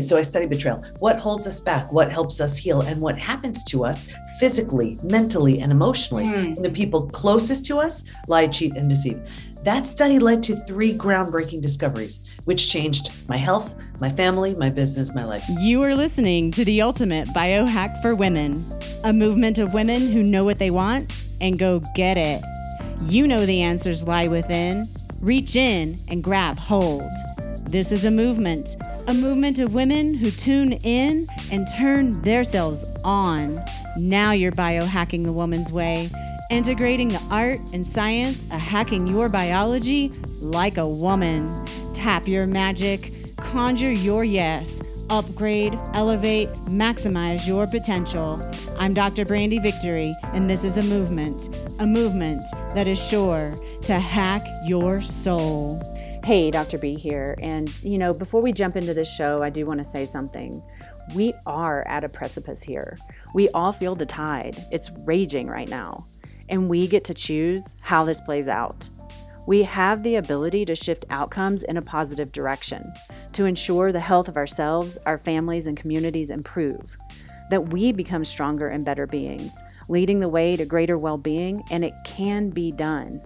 So I study betrayal. What holds us back? What helps us heal? And what happens to us physically, mentally, and emotionally? Mm. And the people closest to us lie, cheat, and deceive. That study led to three groundbreaking discoveries, which changed my health, my family, my business, my life. You are listening to the Ultimate Biohack for Women, a movement of women who know what they want and go get it. You know the answers lie within. Reach in and grab hold. This is a movement, a movement of women who tune in and turn themselves on. Now you're biohacking the woman's way, integrating the art and science of hacking your biology like a woman. Tap your magic, conjure your yes, upgrade, elevate, maximize your potential. I'm Dr. Brandy Victory, and this is a movement, a movement that is sure to hack your soul. Hey, Dr. B here. And, you know, before we jump into this show, I do want to say something. We are at a precipice here. We all feel the tide, it's raging right now. And we get to choose how this plays out. We have the ability to shift outcomes in a positive direction to ensure the health of ourselves, our families, and communities improve, that we become stronger and better beings, leading the way to greater well being, and it can be done.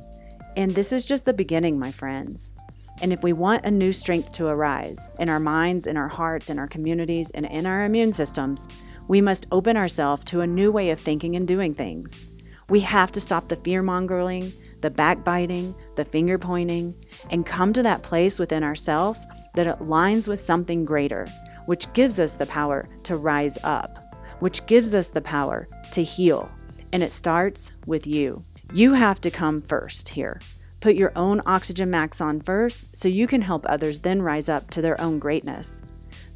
And this is just the beginning, my friends. And if we want a new strength to arise in our minds, in our hearts, in our communities, and in our immune systems, we must open ourselves to a new way of thinking and doing things. We have to stop the fear mongering, the backbiting, the finger pointing, and come to that place within ourselves that aligns with something greater, which gives us the power to rise up, which gives us the power to heal. And it starts with you. You have to come first here. Put your own oxygen max on first so you can help others then rise up to their own greatness.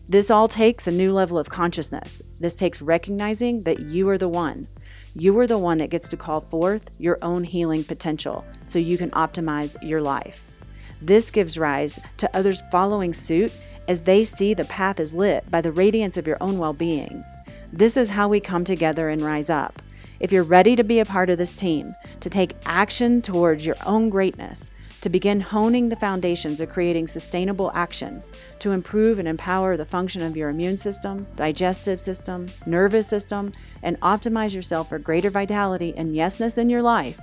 This all takes a new level of consciousness. This takes recognizing that you are the one. You are the one that gets to call forth your own healing potential so you can optimize your life. This gives rise to others following suit as they see the path is lit by the radiance of your own well being. This is how we come together and rise up. If you're ready to be a part of this team, to take action towards your own greatness, to begin honing the foundations of creating sustainable action, to improve and empower the function of your immune system, digestive system, nervous system, and optimize yourself for greater vitality and yesness in your life,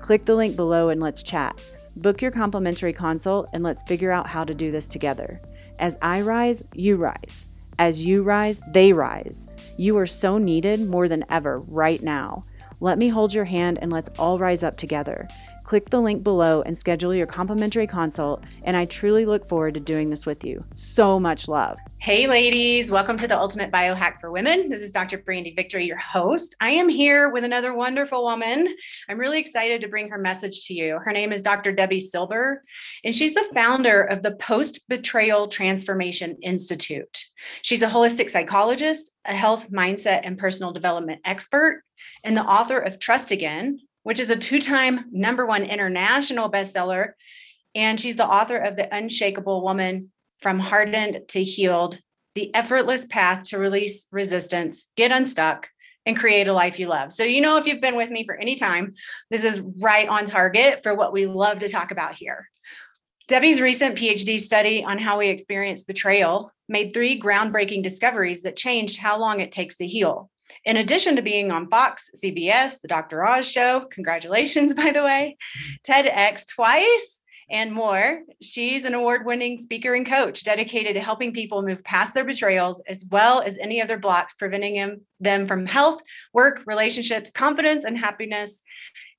click the link below and let's chat. Book your complimentary consult and let's figure out how to do this together. As I rise, you rise. As you rise, they rise. You are so needed more than ever right now. Let me hold your hand and let's all rise up together. Click the link below and schedule your complimentary consult, and I truly look forward to doing this with you. So much love. Hey, ladies, welcome to the Ultimate Biohack for Women. This is Dr. Brandy Victory, your host. I am here with another wonderful woman. I'm really excited to bring her message to you. Her name is Dr. Debi Silber, and she's the founder of the Post Betrayal Transformation Institute. She's a holistic psychologist, a health, mindset, and personal development expert, and the author of Trust Again, which is a two time number one international bestseller. And she's the author of The Unshakable Woman From Hardened to Healed The Effortless Path to Release Resistance, Get Unstuck, and Create a Life You Love. So, you know, if you've been with me for any time, this is right on target for what we love to talk about here. Debi's recent PhD study on how we experience betrayal made three groundbreaking discoveries that changed how long it takes to heal. In addition to being on Fox, CBS, The Dr. Oz Show, congratulations, by the way, TEDx twice, and more. She's an award winning speaker and coach dedicated to helping people move past their betrayals as well as any other blocks preventing them from health, work, relationships, confidence, and happiness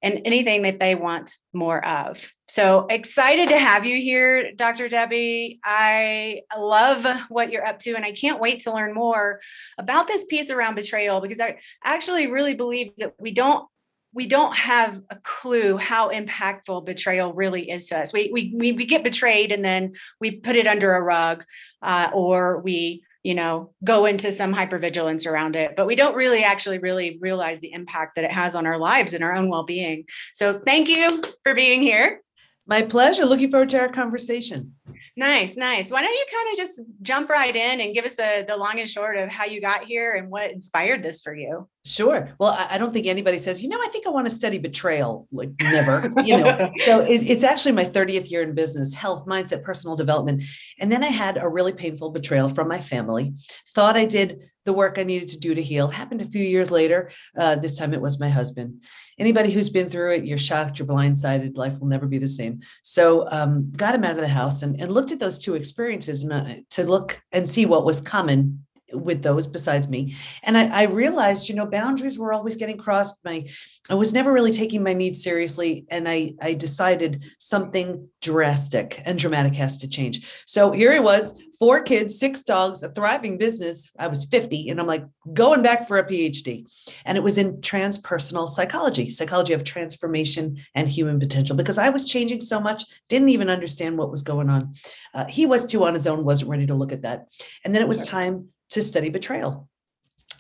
and anything that they want more of. So excited to have you here, Dr. Debi. I love what you're up to, and I can't wait to learn more about this piece around betrayal because I actually really believe that we don't we don't have a clue how impactful betrayal really is to us. We we we, get betrayed and then we put it under a rug, uh, or we you know go into some hypervigilance around it but we don't really actually really realize the impact that it has on our lives and our own well-being so thank you for being here my pleasure looking forward to our conversation Nice, nice. Why don't you kind of just jump right in and give us a, the long and short of how you got here and what inspired this for you? Sure. Well, I, don't think anybody says, you know, I think I want to study betrayal. Like never, you know. so it, it's actually my 30th year in business, health, mindset, personal development. And then I had a really painful betrayal from my family. Thought I did the work I needed to do to heal. Happened a few years later. Uh, this time it was my husband. Anybody who's been through it, you're shocked, you're blindsided. Life will never be the same. So um, got him out of the house and, and looked at those two experiences and, uh, to look and see what was common with those besides me. And I, I, realized, you know, boundaries were always getting crossed. My, I was never really taking my needs seriously. And I, I decided something drastic and dramatic has to change. So here it was, four kids, six dogs, a thriving business. I was 50 and I'm like going back for a PhD. And it was in transpersonal psychology, psychology of transformation and human potential, because I was changing so much, didn't even understand what was going on. Uh, he was too on his own, wasn't ready to look at that. And then it was time to study betrayal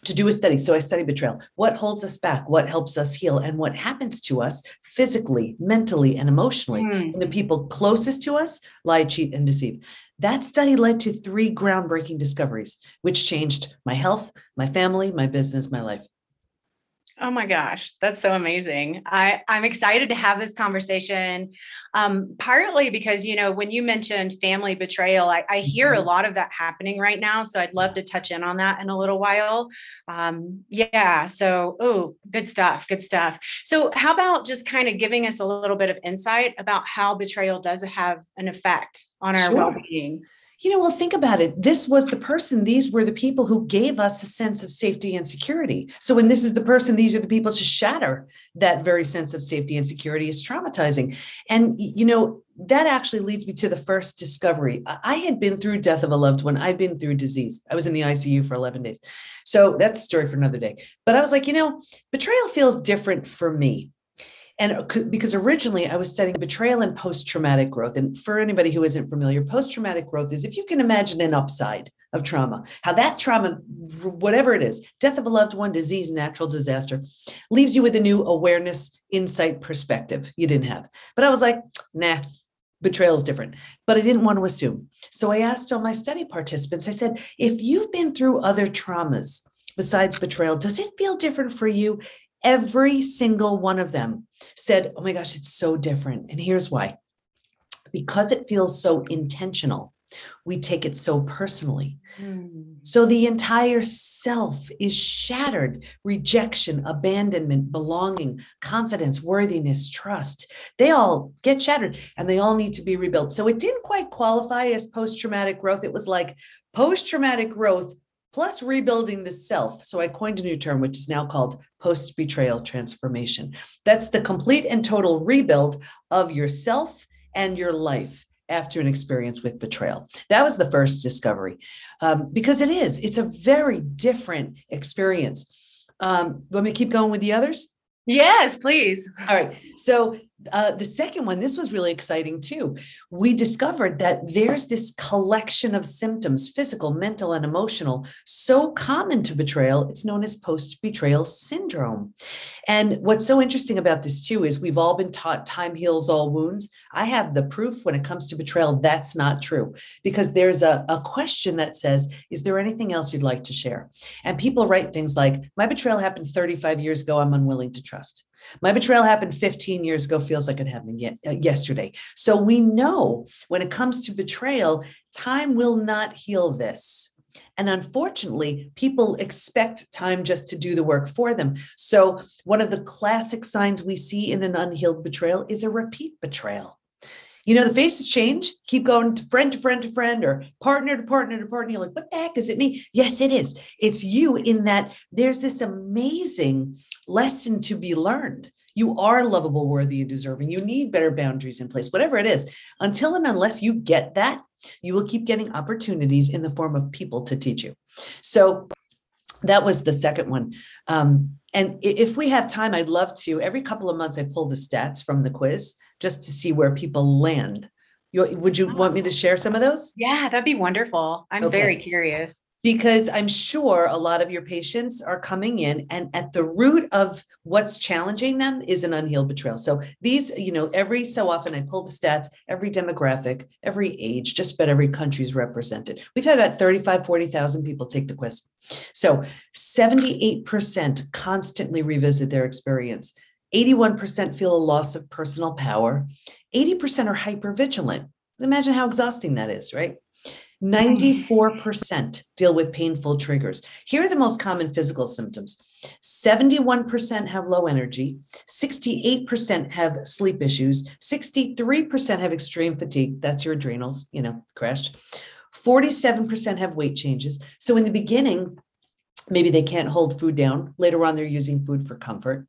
to do a study. So I study betrayal. What holds us back? What helps us heal? And what happens to us physically, mentally, and emotionally? Mm. And the people closest to us lie, cheat, and deceive. That study led to three groundbreaking discoveries, which changed my health, my family, my business, my life. Oh my gosh, that's so amazing. I, I'm excited to have this conversation. Um, partly because, you know, when you mentioned family betrayal, I, I hear a mm-hmm. lot of that happening right now. So I'd love to touch in on that in a little while. Um, yeah. So, oh, good stuff. Good stuff. So, how about just kind of giving us a little bit of insight about how betrayal does have an effect on our sure. well being? You know, well, think about it. This was the person, these were the people who gave us a sense of safety and security. So when this is the person, these are the people to shatter that very sense of safety and security is traumatizing. And, you know, that actually leads me to the first discovery. I had been through death of a loved one. I'd been through disease. I was in the ICU for 11 days. So that's a story for another day. But I was like, you know, betrayal feels different for me and uh, because originally I was studying betrayal and post traumatic growth. And for anybody who isn't familiar, post traumatic growth is if you can imagine an upside of trauma, how that trauma, whatever it is, death of a loved one, disease, natural disaster, leaves you with a new awareness, insight, perspective you didn't have. But I was like, nah, betrayal is different. But I didn't want to assume. So I asked all my study participants, I said, if you've been through other traumas, besides betrayal, does it feel different for you Every single one of them said, Oh my gosh, it's so different. And here's why because it feels so intentional, we take it so personally. Mm. So the entire self is shattered rejection, abandonment, belonging, confidence, worthiness, trust. They all get shattered and they all need to be rebuilt. So it didn't quite qualify as post traumatic growth. It was like post traumatic growth plus rebuilding the self. So I coined a new term, which is now called post betrayal transformation. That's the complete and total rebuild of yourself and your life after an experience with betrayal. That was the first discovery um, because it is, it's a very different experience. Um, want me to keep going with the others? Yes, please. All right. So uh, the second one, this was really exciting too. We discovered that there's this collection of symptoms, physical, mental, and emotional, so common to betrayal. It's known as post betrayal syndrome. And what's so interesting about this too is we've all been taught time heals all wounds. I have the proof when it comes to betrayal that's not true because there's a, a question that says, Is there anything else you'd like to share? And people write things like, My betrayal happened 35 years ago. I'm unwilling to trust. My betrayal happened 15 years ago, feels like it happened yet, uh, yesterday. So we know when it comes to betrayal, time will not heal this. And unfortunately, people expect time just to do the work for them. So, one of the classic signs we see in an unhealed betrayal is a repeat betrayal. You know, the faces change, keep going to friend to friend to friend or partner to partner to partner. You're like, what the heck is it me? Yes, it is. It's you in that there's this amazing lesson to be learned. You are lovable, worthy, and deserving. You need better boundaries in place, whatever it is. Until and unless you get that, you will keep getting opportunities in the form of people to teach you. So that was the second one. Um, and if we have time, I'd love to. Every couple of months, I pull the stats from the quiz just to see where people land. You, would you want me to share some of those? Yeah, that'd be wonderful. I'm okay. very curious. Because I'm sure a lot of your patients are coming in and at the root of what's challenging them is an unhealed betrayal. So these, you know, every so often I pull the stats, every demographic, every age, just about every country is represented. We've had about 35, 40,000 people take the quiz. So 78% constantly revisit their experience. 81% feel a loss of personal power. 80% are hyper vigilant. Imagine how exhausting that is, right? 94% deal with painful triggers. Here are the most common physical symptoms 71% have low energy, 68% have sleep issues, 63% have extreme fatigue. That's your adrenals, you know, crashed. 47% have weight changes. So in the beginning, maybe they can't hold food down. Later on, they're using food for comfort.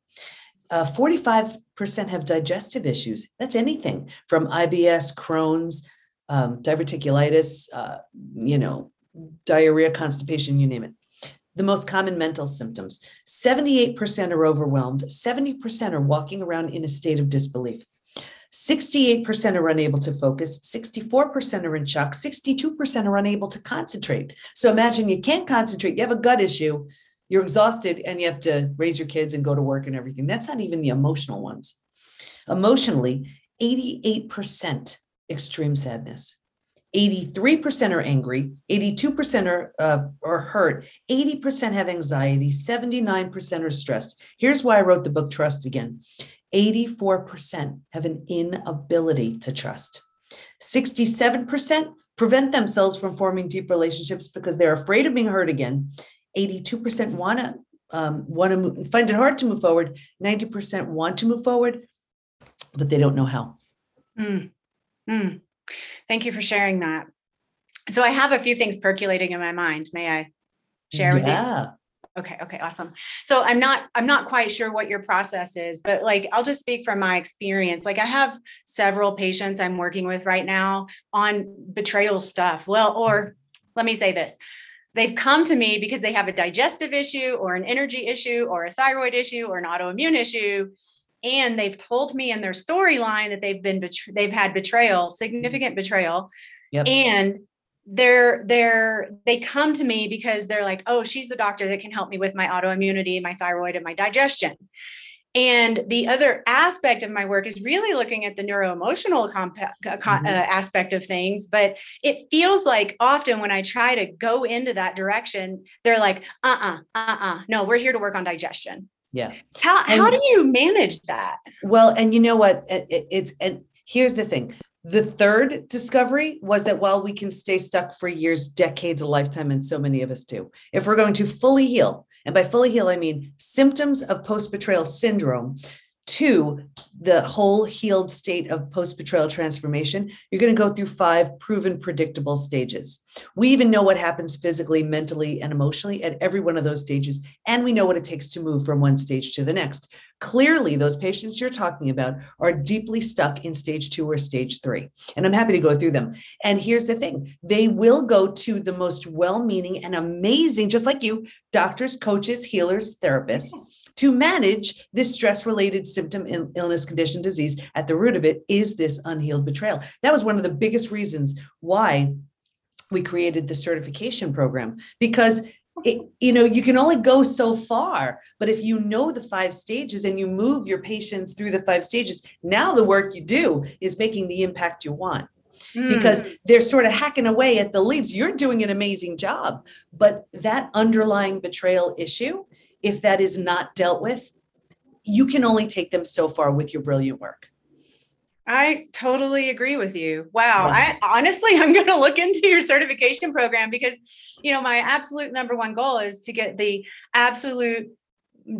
Uh, 45% have digestive issues. That's anything from IBS, Crohn's, um, diverticulitis, uh, you know, diarrhea, constipation, you name it. The most common mental symptoms 78% are overwhelmed, 70% are walking around in a state of disbelief. 68% are unable to focus, 64% are in shock, 62% are unable to concentrate. So imagine you can't concentrate, you have a gut issue, you're exhausted, and you have to raise your kids and go to work and everything. That's not even the emotional ones. Emotionally, 88% extreme sadness. 83% are angry, 82% are, uh, are hurt, 80% have anxiety, 79% are stressed. Here's why I wrote the book Trust Again 84% have an inability to trust. 67% prevent themselves from forming deep relationships because they're afraid of being hurt again. 82% want to um, want to find it hard to move forward. 90% want to move forward, but they don't know how. Mm. Mm. Thank you for sharing that. So I have a few things percolating in my mind. May I share with you? yeah. you? Okay, okay, awesome. So I'm not I'm not quite sure what your process is, but like I'll just speak from my experience. Like I have several patients I'm working with right now on betrayal stuff. Well, or let me say this. They've come to me because they have a digestive issue or an energy issue or a thyroid issue or an autoimmune issue and they've told me in their storyline that they've been betr- they've had betrayal significant betrayal Yep. and they're they're they come to me because they're like oh she's the doctor that can help me with my autoimmunity my thyroid and my digestion and the other aspect of my work is really looking at the neuroemotional comp- uh, Mhm. uh, aspect of things. But it feels like often when I try to go into that direction, they're like, uh uh-uh, uh, uh no, we're here to work on digestion. Yeah. How, how And- do you manage that? Well, and you know what? It- it- It's and here's the thing. The third discovery was that while we can stay stuck for years, decades, a lifetime, and so many of us do, if we're going to fully heal, and by fully heal, I mean symptoms of post betrayal syndrome to the whole healed state of post betrayal transformation, you're going to go through five proven predictable stages. We even know what happens physically, mentally, and emotionally at every one of those stages. And we know what it takes to move from one stage to the next. Clearly, those patients you're talking about are deeply stuck in stage two or stage three. And I'm happy to go through them. And here's the thing they will go to the most well meaning and amazing, just like you, doctors, coaches, healers, therapists to manage this stress related symptom illness condition disease at the root of it is this unhealed betrayal. That was one of the biggest reasons why we created the certification program because it, you know you can only go so far but if you know the five stages and you move your patients through the five stages now the work you do is making the impact you want. Hmm. Because they're sort of hacking away at the leaves. You're doing an amazing job, but that underlying betrayal issue, if that is not dealt with, you can only take them so far with your brilliant work. I totally agree with you. Wow. I honestly, I'm going to look into your certification program because, you know, my absolute number one goal is to get the absolute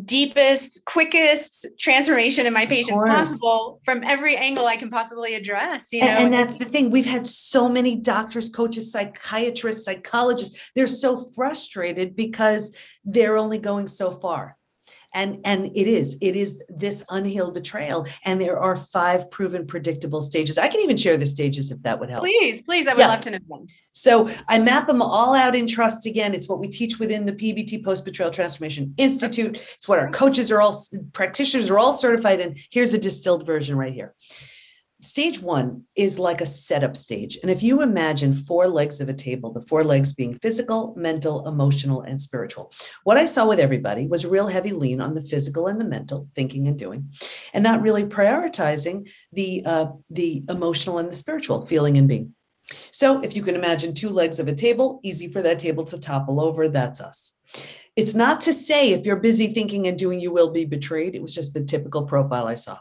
deepest, quickest transformation in my patients possible from every angle I can possibly address. You know, And, and that's the thing. We've had so many doctors, coaches, psychiatrists, psychologists. They're so frustrated because they're only going so far. And, and it is it is this unhealed betrayal and there are five proven predictable stages i can even share the stages if that would help please, please, I would Yeah. love to know them. So I map them all out in trust again. It's what we teach within the PBT Post Betrayal Transformation Institute. It's what our coaches are all practitioners are all certified in. Here's a distilled version right here. Stage one is like a setup stage. And if you imagine four legs of a table, the four legs being physical, mental, emotional, and spiritual, what I saw with everybody was a real heavy lean on the physical and the mental, thinking and doing, and not really prioritizing the uh, the emotional and the spiritual, feeling and being. So if you can imagine two legs of a table, easy for that table to topple over. That's us. It's not to say if you're busy thinking and doing, you will be betrayed. It was just the typical profile I saw.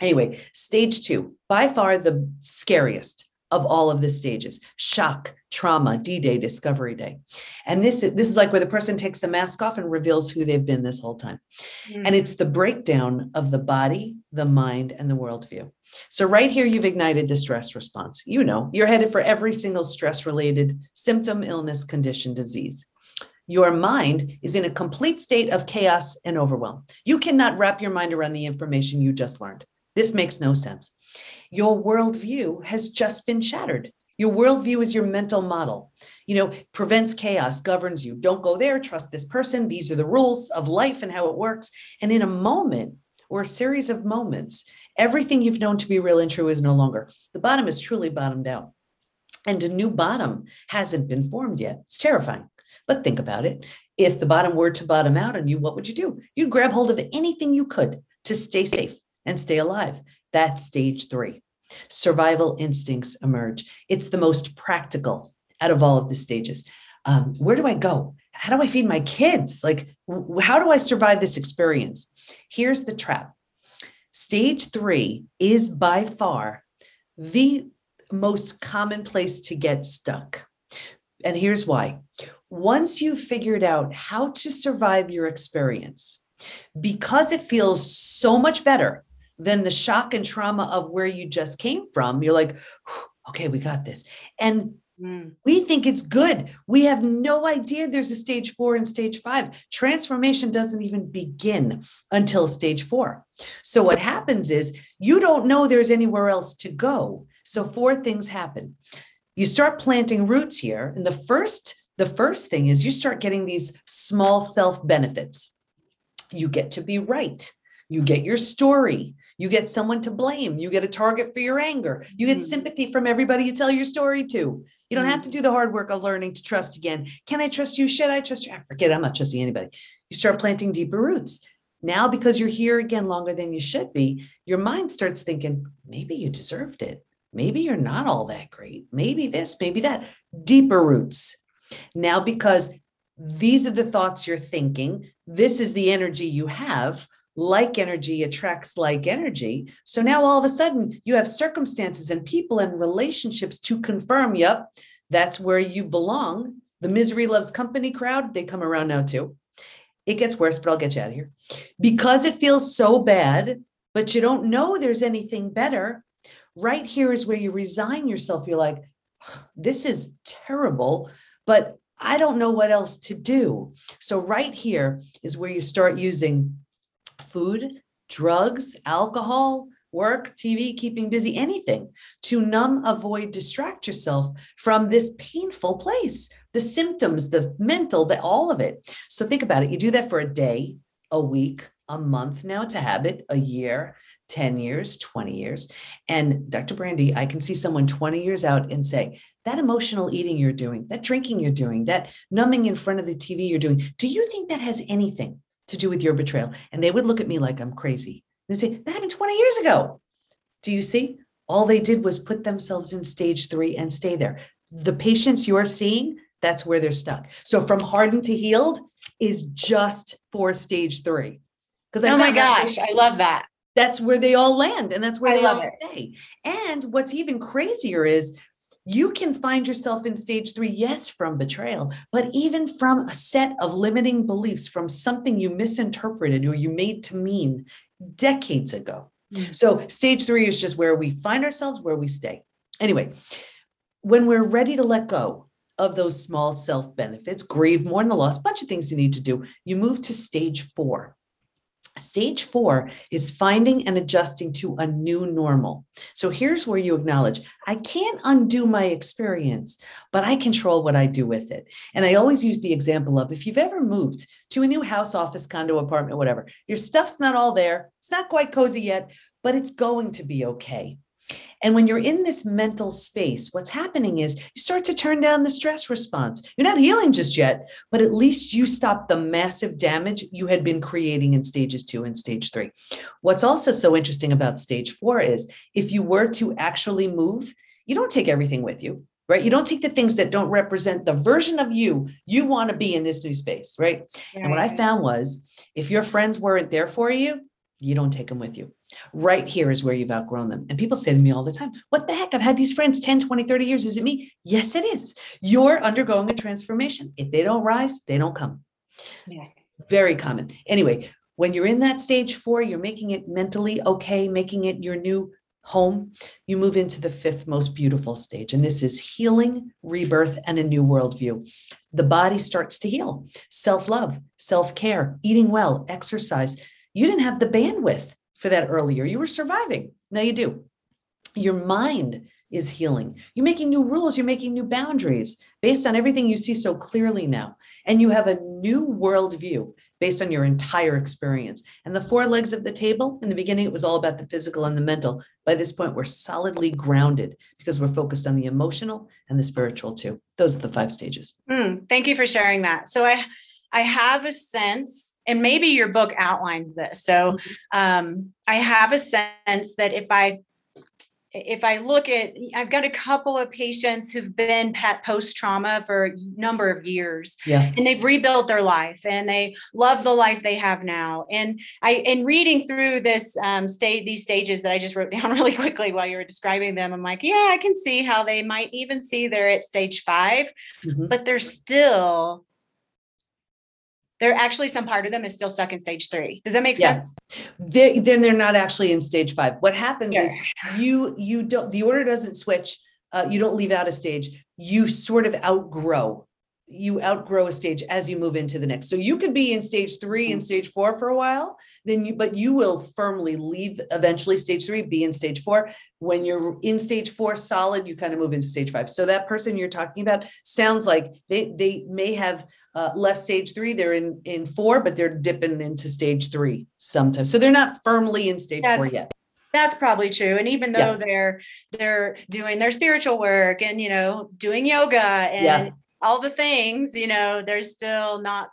Anyway, stage two, by far the scariest of all of the stages shock trauma d-day discovery day. And this this is like where the person takes the mask off and reveals who they've been this whole time. Mm-hmm. and it's the breakdown of the body the mind and the worldview. So right here you've ignited the stress response. You know you're headed for every single stress related symptom illness condition disease. Your mind is in a complete state of chaos and overwhelm. You cannot wrap your mind around the information you just learned this makes no sense. Your worldview has just been shattered. Your worldview is your mental model. You know, prevents chaos, governs you. Don't go there, trust this person. These are the rules of life and how it works. And in a moment or a series of moments, everything you've known to be real and true is no longer. The bottom is truly bottomed out. And a new bottom hasn't been formed yet. It's terrifying. But think about it. If the bottom were to bottom out on you, what would you do? You'd grab hold of anything you could to stay safe and stay alive. That's stage three. Survival instincts emerge. It's the most practical out of all of the stages. Um, where do I go? How do I feed my kids? Like, how do I survive this experience? Here's the trap stage three is by far the most common place to get stuck. And here's why. Once you've figured out how to survive your experience, because it feels so much better than the shock and trauma of where you just came from. You're like, okay, we got this. And mm. we think it's good. We have no idea there's a stage four and stage five. Transformation doesn't even begin until stage four. So, what happens is you don't know there's anywhere else to go. So, four things happen. You start planting roots here. And the first, the first thing is you start getting these small self benefits. You get to be right. You get your story. You get someone to blame. You get a target for your anger. You get mm-hmm. sympathy from everybody you tell your story to. You don't mm-hmm. have to do the hard work of learning to trust again. Can I trust you? Should I trust you? I forget. I'm not trusting anybody. You start planting deeper roots. Now, because you're here again longer than you should be, your mind starts thinking, maybe you deserved it. Maybe you're not all that great. Maybe this, maybe that. Deeper roots. Now, because these are the thoughts you're thinking, this is the energy you have like energy attracts like energy. So now all of a sudden you have circumstances and people and relationships to confirm, yep, that's where you belong. The misery loves company crowd, they come around now too. It gets worse, but I'll get you out of here. Because it feels so bad, but you don't know there's anything better. Right here is where you resign yourself. You're like, this is terrible, but I don't know what else to do. So, right here is where you start using food, drugs, alcohol, work, TV, keeping busy, anything to numb, avoid, distract yourself from this painful place, the symptoms, the mental, the all of it. So think about it. You do that for a day, a week, a month. Now it's a habit, a year, 10 years, 20 years. And Dr. Brandy, I can see someone 20 years out and say, that emotional eating you're doing, that drinking you're doing, that numbing in front of the TV you're doing, do you think that has anything to do with your betrayal. And they would look at me like I'm crazy. They'd say, That happened 20 years ago. Do you see? All they did was put themselves in stage three and stay there. The patients you're seeing, that's where they're stuck. So from hardened to healed is just for stage three. Because oh my gosh, I love that. That's where they all land and that's where I they all it. stay. And what's even crazier is you can find yourself in stage three, yes, from betrayal, but even from a set of limiting beliefs from something you misinterpreted or you made to mean decades ago. Mm-hmm. So, stage three is just where we find ourselves, where we stay. Anyway, when we're ready to let go of those small self benefits, grieve, mourn the loss, bunch of things you need to do, you move to stage four. Stage four is finding and adjusting to a new normal. So here's where you acknowledge I can't undo my experience, but I control what I do with it. And I always use the example of if you've ever moved to a new house, office, condo, apartment, whatever, your stuff's not all there. It's not quite cozy yet, but it's going to be okay. And when you're in this mental space, what's happening is you start to turn down the stress response. You're not healing just yet, but at least you stop the massive damage you had been creating in stages two and stage three. What's also so interesting about stage four is if you were to actually move, you don't take everything with you right? You don't take the things that don't represent the version of you you want to be in this new space, right? right? And what I found was if your friends weren't there for you, you don't take them with you. Right here is where you've outgrown them. And people say to me all the time, What the heck? I've had these friends 10, 20, 30 years. Is it me? Yes, it is. You're undergoing a transformation. If they don't rise, they don't come. Yeah. Very common. Anyway, when you're in that stage four, you're making it mentally okay, making it your new home, you move into the fifth most beautiful stage. And this is healing, rebirth, and a new worldview. The body starts to heal self love, self care, eating well, exercise. You didn't have the bandwidth for that earlier. You were surviving. Now you do. Your mind is healing. You're making new rules, you're making new boundaries based on everything you see so clearly now. And you have a new worldview based on your entire experience. And the four legs of the table, in the beginning, it was all about the physical and the mental. By this point, we're solidly grounded because we're focused on the emotional and the spiritual too. Those are the five stages. Mm, thank you for sharing that. So I, I have a sense, and maybe your book outlines this. So mm-hmm. um, I have a sense that if I if I look at, I've got a couple of patients who've been post trauma for a number of years, yeah. and they've rebuilt their life and they love the life they have now. And I, in reading through this um, state, these stages that I just wrote down really quickly while you were describing them, I'm like, yeah, I can see how they might even see they're at stage 5 mm-hmm. but they're still they're actually some part of them is still stuck in stage three. Does that make yeah. sense? They, then they're not actually in stage five. What happens is you you don't the order doesn't switch. Uh, you don't leave out a stage. You sort of outgrow you outgrow a stage as you move into the next. So you could be in stage three and mm. stage four for a while, then you, but you will firmly leave eventually stage three, be in stage four. When you're in stage four solid, you kind of move into stage five. So that person you're talking about sounds like they, they may have uh, left stage three, they're in, in four, but they're dipping into stage three sometimes. So they're not firmly in stage that's, four yet. That's probably true. And even though yeah. they're, they're doing their spiritual work and, you know, doing yoga and, yeah all the things, you know, they're still not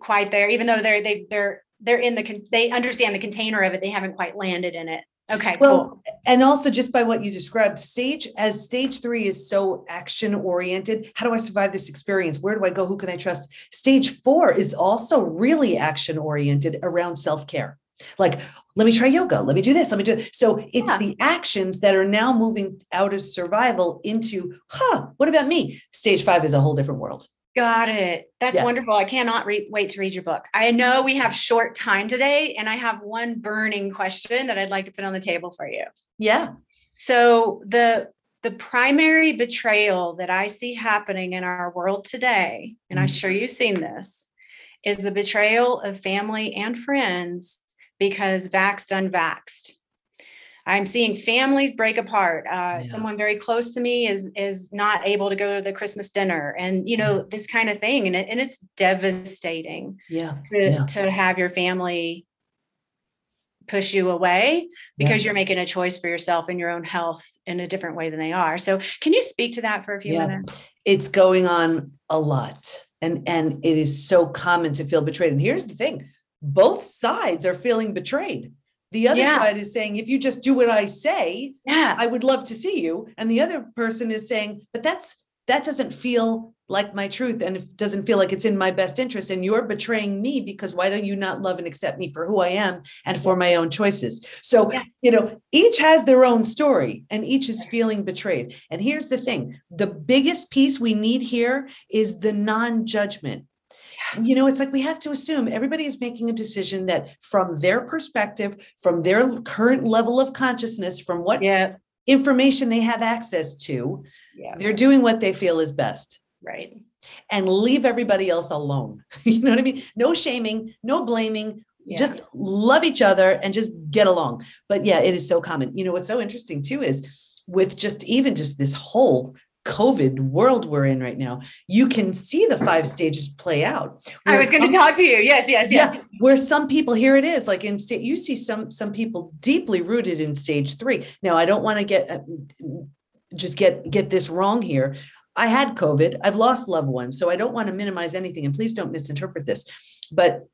quite there, even though they're they they're they're in the they understand the container of it. They haven't quite landed in it. Okay. Well, cool. and also just by what you described, stage as stage three is so action oriented. How do I survive this experience? Where do I go? Who can I trust? Stage four is also really action oriented around self care. Like, let me try yoga. Let me do this. Let me do it. So it's yeah. the actions that are now moving out of survival into, huh, what about me? Stage five is a whole different world. Got it. That's yeah. wonderful. I cannot re- wait to read your book. I know we have short time today, and I have one burning question that I'd like to put on the table for you. Yeah. So the the primary betrayal that I see happening in our world today, and I'm mm. sure you've seen this, is the betrayal of family and friends because vaxxed, unvaxxed. I'm seeing families break apart. Uh, yeah. Someone very close to me is is not able to go to the Christmas dinner, and you know this kind of thing, and it, and it's devastating. Yeah, to yeah. to have your family push you away because you're making a choice for yourself and your own health in a different way than they are. So, can you speak to that for a few minutes? It's going on a lot, and and it is so common to feel betrayed. And here's the thing: both sides are feeling betrayed. The other yeah. side is saying, if you just do what I say, yeah, I would love to see you. And the other person is saying, but that's that doesn't feel like my truth and it doesn't feel like it's in my best interest. And you're betraying me because why don't you not love and accept me for who I am and for my own choices? So, yeah. you know, each has their own story and each is feeling betrayed. And here's the thing the biggest piece we need here is the non judgment you know, it's like we have to assume everybody is making a decision that from their perspective, from their current level of consciousness, from what yeah. information they have access to, yeah. they're doing what they feel is best. Right. And leave everybody else alone. you know what I mean? No shaming, no blaming. Yeah. Just love each other and just get along. But yeah, it is so common. You know, what's so interesting too is with just even just this whole COVID world we're in right now, you can see the five stages play out. I was going to talk to you. Yes, yes, yes. Yeah, where some people here it is like in state, you see some some people deeply rooted in stage three. Now, I don't want to get uh, just get get this wrong here. I had COVID. I've lost loved ones, so I don't want to minimize anything. And please don't misinterpret this. But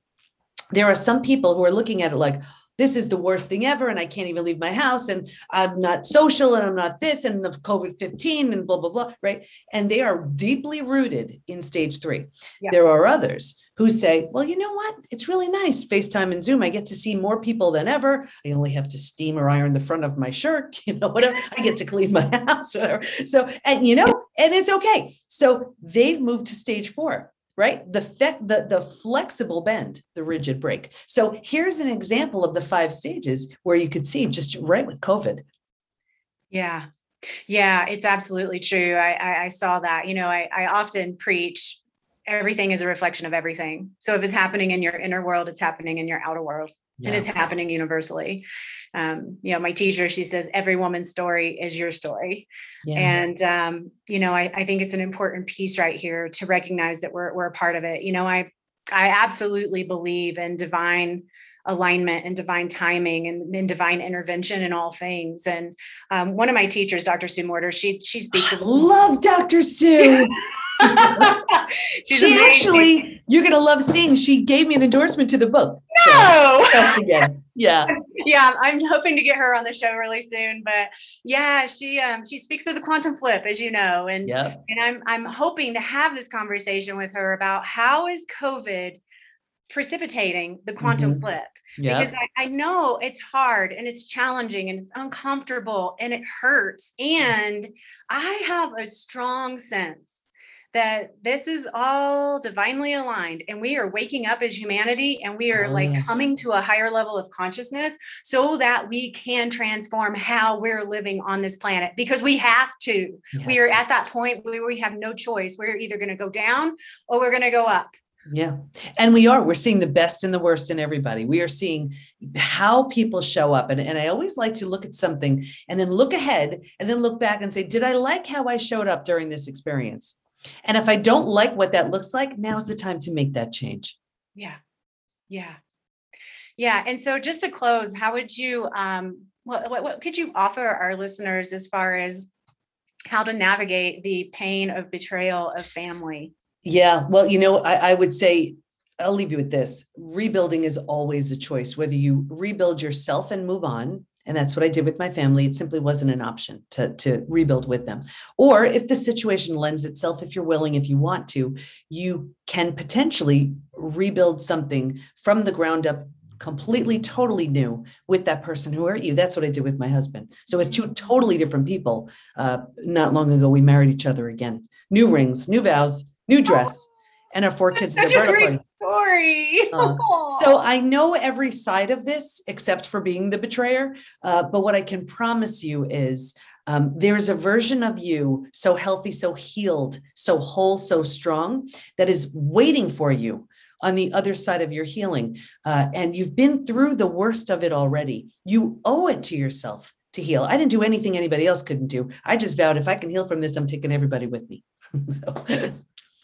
there are some people who are looking at it like, this is the worst thing ever and i can't even leave my house and i'm not social and i'm not this and the covid-15 and blah blah blah right? And they are deeply rooted in stage three. Yeah. there are others who say well you know what? It's really nice facetime and zoom. I get to see more people than ever. I only have to steam or iron the front of my shirt you know whatever. I get to clean my house whatever. So and you know and it's okay. So they've moved to stage four right? The, fe- the, the flexible bend, the rigid break. So here's an example of the five stages where you could see just right with COVID. Yeah. Yeah, it's absolutely true. I, I, I saw that. You know, I, I often preach everything is a reflection of everything. So if it's happening in your inner world, it's happening in your outer world. Yeah. And it's happening universally. Um, you know, my teacher, she says, every woman's story is your story. Yeah. And um, you know, I, I think it's an important piece right here to recognize that we're we're a part of it. You know, I I absolutely believe in divine alignment and divine timing and, and divine intervention in all things. And um, one of my teachers, Dr. Sue Morter, she she speaks. Of- love Dr. Sue. she actually, you're gonna love seeing. She gave me an endorsement to the book. No, so, again, yeah, yeah. I'm hoping to get her on the show really soon. But yeah, she um she speaks of the quantum flip, as you know, and yep. and I'm I'm hoping to have this conversation with her about how is COVID precipitating the quantum mm-hmm. flip yep. because I, I, know it's hard and it's challenging and it's uncomfortable and it hurts and i have a strong sense that this is all divinely aligned and we are waking up as humanity and we are oh, like coming to a higher level of consciousness so that we can transform how we're living on this planet because we have to. we are at that point where we have no choice. We're either going to go down or we're going to go up. Yeah. And we are, we're seeing the best and the worst in everybody. We are seeing how people show up. And, and I always like to look at something and then look ahead and then look back and say, did I like how I showed up during this experience? And if I don't like what that looks like, now's the time to make that change. Yeah. Yeah. Yeah. And so just to close, how would you um what, what, what could you offer our listeners as far as how to navigate the pain of betrayal of family? Yeah. Well, you know, I, I would say I'll leave you with this. Rebuilding is always a choice, whether you rebuild yourself and move on and that's what I did with my family. It simply wasn't an option to, to rebuild with them. Or if the situation lends itself, if you're willing, if you want to, you can potentially rebuild something from the ground up completely totally new with that person who hurt you that's what i did with my husband so as two totally different people uh, not long ago we married each other again new rings new vows new dress and our four kids Such a great story. Uh, so I know every side of this except for being the betrayer. Uh, but what I can promise you is um, there's a version of you so healthy, so healed, so whole, so strong that is waiting for you on the other side of your healing. Uh, and you've been through the worst of it already. You owe it to yourself to heal. I didn't do anything anybody else couldn't do. I just vowed if I can heal from this, I'm taking everybody with me. so.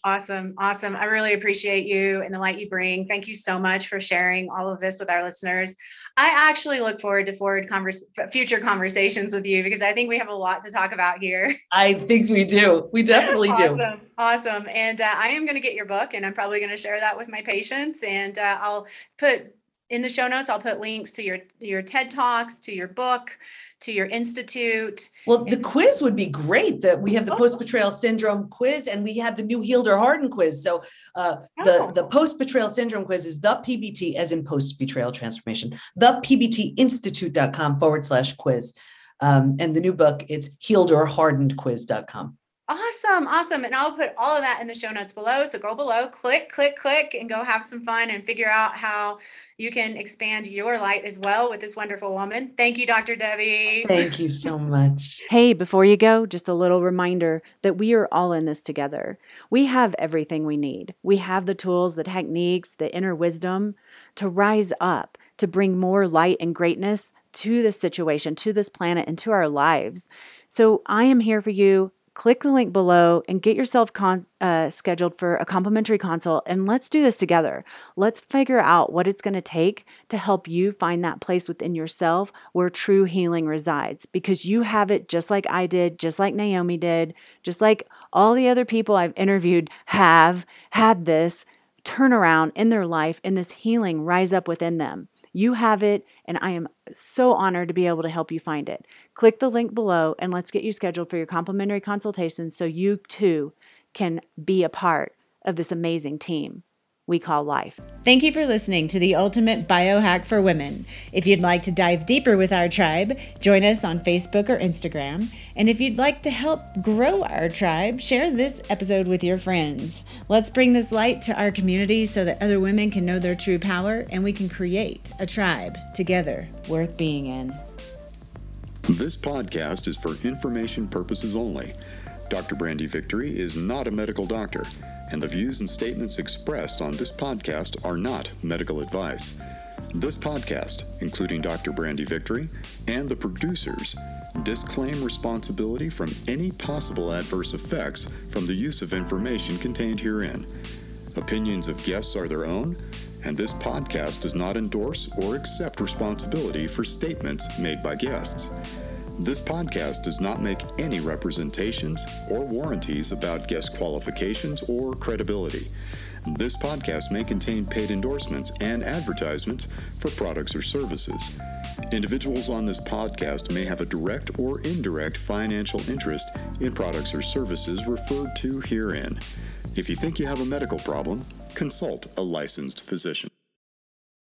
Awesome. Awesome. I really appreciate you and the light you bring. Thank you so much for sharing all of this with our listeners. I actually look forward to forward converse, future conversations with you because I think we have a lot to talk about here. I think we do. We definitely awesome. do. Awesome. And uh, I am going to get your book and I'm probably going to share that with my patients. And uh, I'll put in the show notes, I'll put links to your your TED Talks, to your book, to your institute. Well, the quiz would be great. That we have the oh. post betrayal syndrome quiz, and we have the new healed or hardened quiz. So uh, the oh. the post betrayal syndrome quiz is the PBT, as in post betrayal transformation. The PBT Institute.com forward slash quiz, um, and the new book it's healed or hardened quiz.com. Awesome. Awesome. And I'll put all of that in the show notes below. So go below, click, click, click, and go have some fun and figure out how you can expand your light as well with this wonderful woman. Thank you, Dr. Debi. Thank you so much. hey, before you go, just a little reminder that we are all in this together. We have everything we need. We have the tools, the techniques, the inner wisdom to rise up, to bring more light and greatness to this situation, to this planet, and to our lives. So I am here for you click the link below and get yourself con- uh, scheduled for a complimentary consult and let's do this together. Let's figure out what it's going to take to help you find that place within yourself where true healing resides because you have it just like I did, just like Naomi did, just like all the other people I've interviewed have had this turnaround in their life and this healing rise up within them. You have it, and I am so honored to be able to help you find it. Click the link below and let's get you scheduled for your complimentary consultation so you too can be a part of this amazing team we call life. Thank you for listening to the Ultimate Biohack for Women. If you'd like to dive deeper with our tribe, join us on Facebook or Instagram. And if you'd like to help grow our tribe, share this episode with your friends. Let's bring this light to our community so that other women can know their true power and we can create a tribe together worth being in. This podcast is for information purposes only. Dr. Brandy Victory is not a medical doctor and the views and statements expressed on this podcast are not medical advice. This podcast, including Dr. Brandy Victory and the producers, disclaim responsibility from any possible adverse effects from the use of information contained herein. Opinions of guests are their own, and this podcast does not endorse or accept responsibility for statements made by guests. This podcast does not make any representations or warranties about guest qualifications or credibility. This podcast may contain paid endorsements and advertisements for products or services. Individuals on this podcast may have a direct or indirect financial interest in products or services referred to herein. If you think you have a medical problem, consult a licensed physician.